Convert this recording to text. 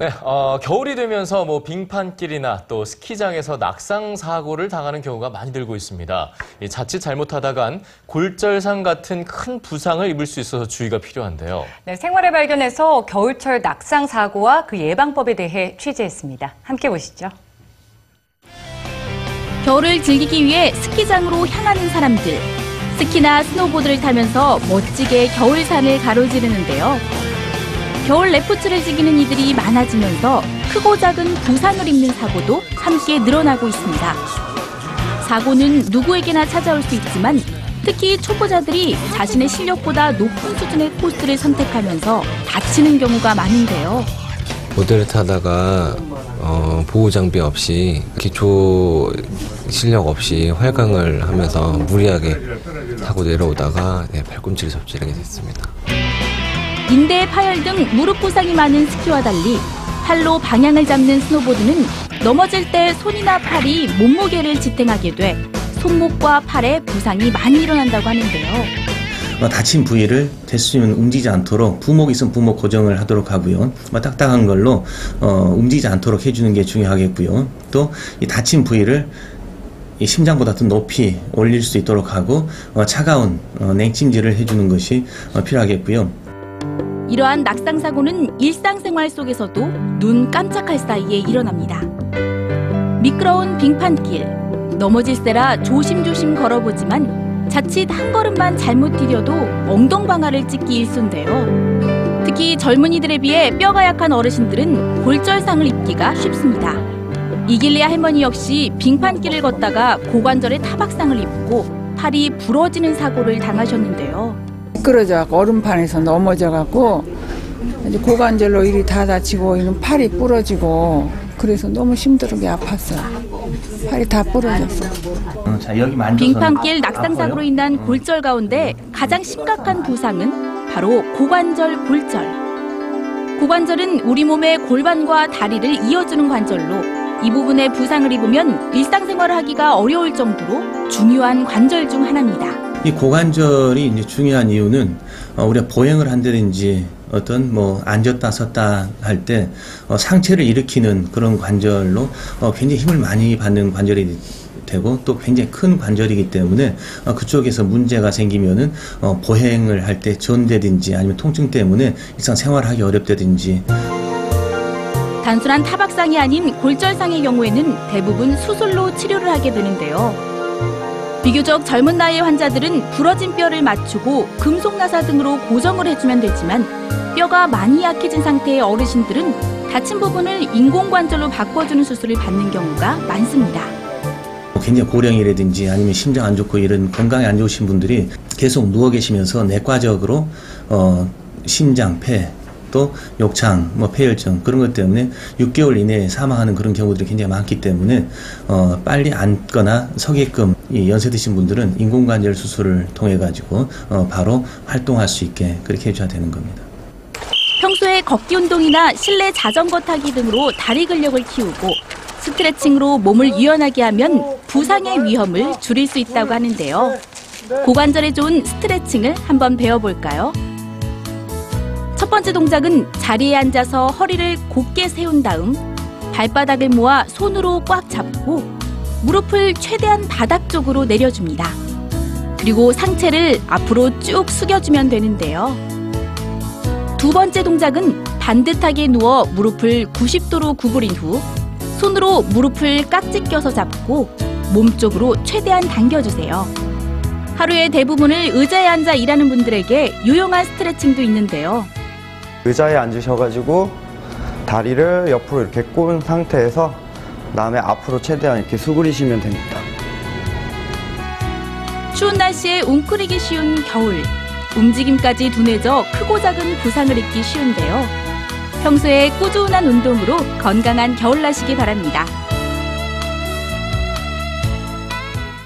네, 어, 겨울이 되면서 뭐 빙판길이나 또 스키장에서 낙상 사고를 당하는 경우가 많이 늘고 있습니다. 이 자칫 잘못하다간 골절상 같은 큰 부상을 입을 수 있어서 주의가 필요한데요. 네, 생활의 발견에서 겨울철 낙상 사고와 그 예방법에 대해 취재했습니다. 함께 보시죠. 겨울을 즐기기 위해 스키장으로 향하는 사람들. 스키나 스노보드를 타면서 멋지게 겨울산을 가로지르는데요. 겨울 레포츠를 즐기는 이들이 많아지면서 크고 작은 부상을 입는 사고도 함께 늘어나고 있습니다. 사고는 누구에게나 찾아올 수 있지만 특히 초보자들이 자신의 실력보다 높은 수준의 코스를 선택하면서 다치는 경우가 많은데요. 보드를 타다가 어, 보호 장비 없이 기초 실력 없이 활강을 하면서 무리하게 타고 내려오다가 네, 팔꿈치를 접질하게 됐습니다. 인대 파열 등 무릎 부상이 많은 스키와 달리 팔로 방향을 잡는 스노보드는 넘어질 때 손이나 팔이 몸무게를 지탱하게 돼 손목과 팔에 부상이 많이 일어난다고 하는데요. 어, 다친 부위를 됐으면 움직이지 않도록 부목이 있으면 부목 고정을 하도록 하고요. 뭐 딱딱한 걸로 어, 움직이지 않도록 해주는 게 중요하겠고요. 또 이 다친 부위를 이 심장보다 더 높이 올릴 수 있도록 하고 어, 차가운 어, 냉찜질을 해주는 것이 어, 필요하겠고요. 이러한 낙상 사고는 일상생활 속에서도 눈 깜짝할 사이에 일어납니다. 미끄러운 빙판길 넘어질세라 조심조심 걸어보지만 자칫 한 걸음만 잘못 디뎌도 엉덩방아를 찍기 일쑤인데요. 특히 젊은이들에 비해 뼈가 약한 어르신들은 골절상을 입기가 쉽습니다. 이길리아 할머니 역시 빙판길을 걷다가 고관절에 타박상을 입고 팔이 부러지는 사고를 당하셨는데요. 미끄러져 얼음판에서 넘어져 갖고 이제 고관절로 일이 다 다치고 이는 팔이 부러지고 그래서 너무 힘들게 아팠어요. 팔이 다 부러졌어. 어, 자 여기 만져서 빙판길 낙상 사고로 인한 골절 가운데 가장 심각한 부상은 바로 고관절 골절. 고관절은 우리 몸의 골반과 다리를 이어주는 관절로 이 부분에 부상을 입으면 일상생활을 하기가 어려울 정도로 중요한 관절 중 하나입니다. 이 고관절이 이제 중요한 이유는 어, 우리가 보행을 한다든지 어떤 뭐 앉았다 섰다 할 때 어, 상체를 일으키는 그런 관절로 어, 굉장히 힘을 많이 받는 관절이 되고 또 굉장히 큰 관절이기 때문에 어, 그쪽에서 문제가 생기면은 어, 보행을 할 때 전대든지 아니면 통증 때문에 일상 생활하기 어렵다든지 단순한 타박상이 아닌 골절상의 경우에는 대부분 수술로 치료를 하게 되는데요. 비교적 젊은 나이의 환자들은 부러진 뼈를 맞추고 금속 나사 등으로 고정을 해주면 되지만 뼈가 많이 약해진 상태의 어르신들은 다친 부분을 인공관절로 바꿔주는 수술을 받는 경우가 많습니다. 뭐 굉장히 고령이라든지 아니면 심장 안 좋고 이런 건강에 안 좋으신 분들이 계속 누워 계시면서 내과적으로 어 심장, 폐, 또 욕창, 뭐 폐혈증 그런 것 때문에 6개월 이내에 사망하는 그런 경우들이 굉장히 많기 때문에 어 빨리 앉거나 서게끔 이 연세 드신 분들은 인공관절 수술을 통해 가지고 어 바로 활동할 수 있게 그렇게 해줘야 되는 겁니다. 평소에 걷기 운동이나 실내 자전거 타기 등으로 다리 근력을 키우고 스트레칭으로 몸을 유연하게 하면 부상의 위험을 줄일 수 있다고 하는데요. 고관절에 좋은 스트레칭을 한번 배워볼까요? 첫 번째 동작은 자리에 앉아서 허리를 곧게 세운 다음 발바닥을 모아 손으로 꽉 잡고 무릎을 최대한 바닥 쪽으로 내려줍니다. 그리고 상체를 앞으로 쭉 숙여주면 되는데요. 두 번째 동작은 반듯하게 누워 무릎을 90도로 구부린 후 손으로 무릎을 깍지 껴서 잡고 몸 쪽으로 최대한 당겨주세요. 하루의 대부분을 의자에 앉아 일하는 분들에게 유용한 스트레칭도 있는데요. 의자에 앉으셔가지고 다리를 옆으로 이렇게 꼬은 상태에서 다음에 앞으로 최대한 이렇게 수그리시면 됩니다. 추운 날씨에 웅크리기 쉬운 겨울. 움직임까지 둔해져 크고 작은 부상을 입기 쉬운데요. 평소에 꾸준한 운동으로 건강한 겨울 나시기 바랍니다.